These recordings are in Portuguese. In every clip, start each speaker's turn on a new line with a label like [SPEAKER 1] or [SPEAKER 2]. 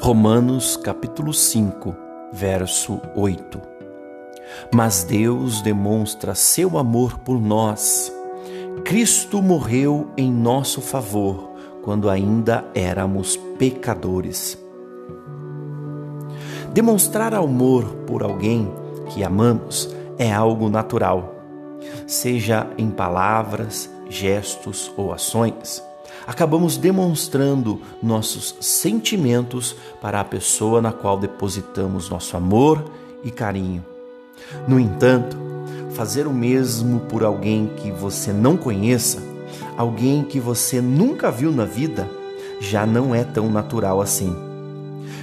[SPEAKER 1] Romanos capítulo 5, verso 8. Mas Deus demonstra seu amor por nós. Cristo morreu em nosso favor quando ainda éramos pecadores. Demonstrar amor por alguém que amamos é algo natural, seja em palavras, gestos ou ações acabamos demonstrando nossos sentimentos para a pessoa na qual depositamos nosso amor e carinho. No entanto, fazer o mesmo por alguém que você não conheça, alguém que você nunca viu na vida, já não é tão natural assim.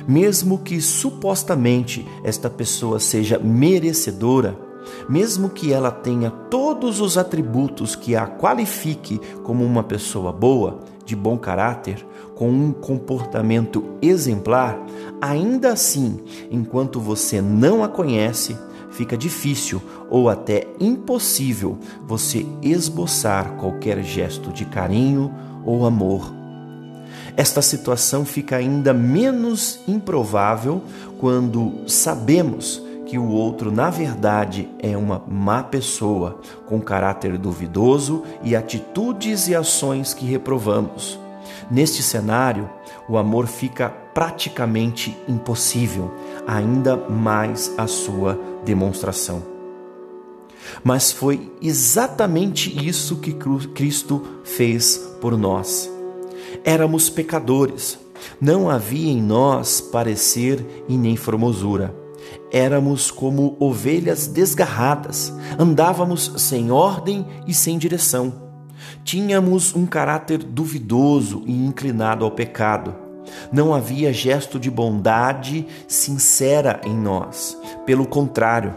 [SPEAKER 1] Mesmo que supostamente esta pessoa seja merecedora, mesmo que ela tenha todos os atributos que a qualifique como uma pessoa boa, de bom caráter, com um comportamento exemplar, ainda assim, enquanto você não a conhece, fica difícil ou até impossível você esboçar qualquer gesto de carinho ou amor. Esta situação fica ainda menos improvável quando sabemos que o outro, na verdade, é uma má pessoa, com caráter duvidoso e atitudes e ações que reprovamos. Neste cenário, o amor fica praticamente impossível, ainda mais a sua demonstração. Mas foi exatamente isso que Cristo fez por nós. Éramos pecadores, não havia em nós parecer e nem formosura Éramos como ovelhas desgarradas, andávamos sem ordem e sem direção. Tínhamos um caráter duvidoso e inclinado ao pecado. Não havia gesto de bondade sincera em nós. Pelo contrário,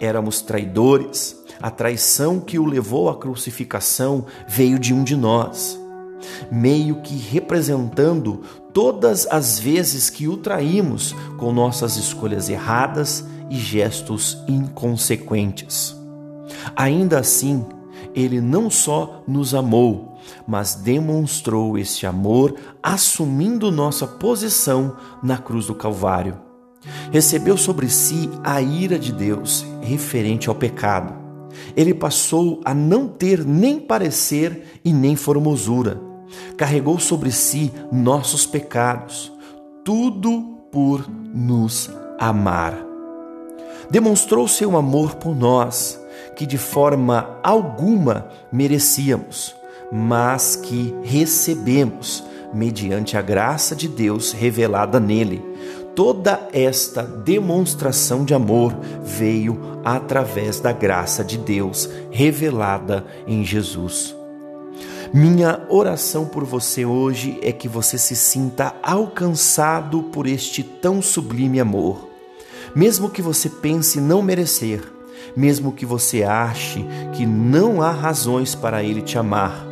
[SPEAKER 1] éramos traidores. A traição que o levou à crucificação veio de um de nós meio que representando todas as vezes que o traímos com nossas escolhas erradas e gestos inconsequentes. Ainda assim, ele não só nos amou, mas demonstrou esse amor assumindo nossa posição na cruz do Calvário. Recebeu sobre si a ira de Deus referente ao pecado. Ele passou a não ter nem parecer e nem formosura carregou sobre si nossos pecados, tudo por nos amar. Demonstrou seu amor por nós, que de forma alguma merecíamos, mas que recebemos mediante a graça de Deus revelada nele. Toda esta demonstração de amor veio através da graça de Deus revelada em Jesus. Minha oração por você hoje é que você se sinta alcançado por este tão sublime amor. Mesmo que você pense não merecer, mesmo que você ache que não há razões para ele te amar,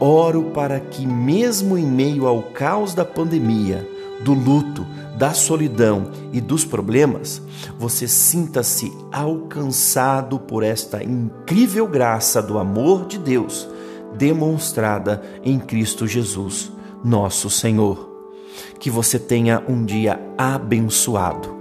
[SPEAKER 1] oro para que, mesmo em meio ao caos da pandemia, do luto, da solidão e dos problemas, você sinta-se alcançado por esta incrível graça do amor de Deus demonstrada em Cristo Jesus, nosso Senhor. Que você tenha um dia abençoado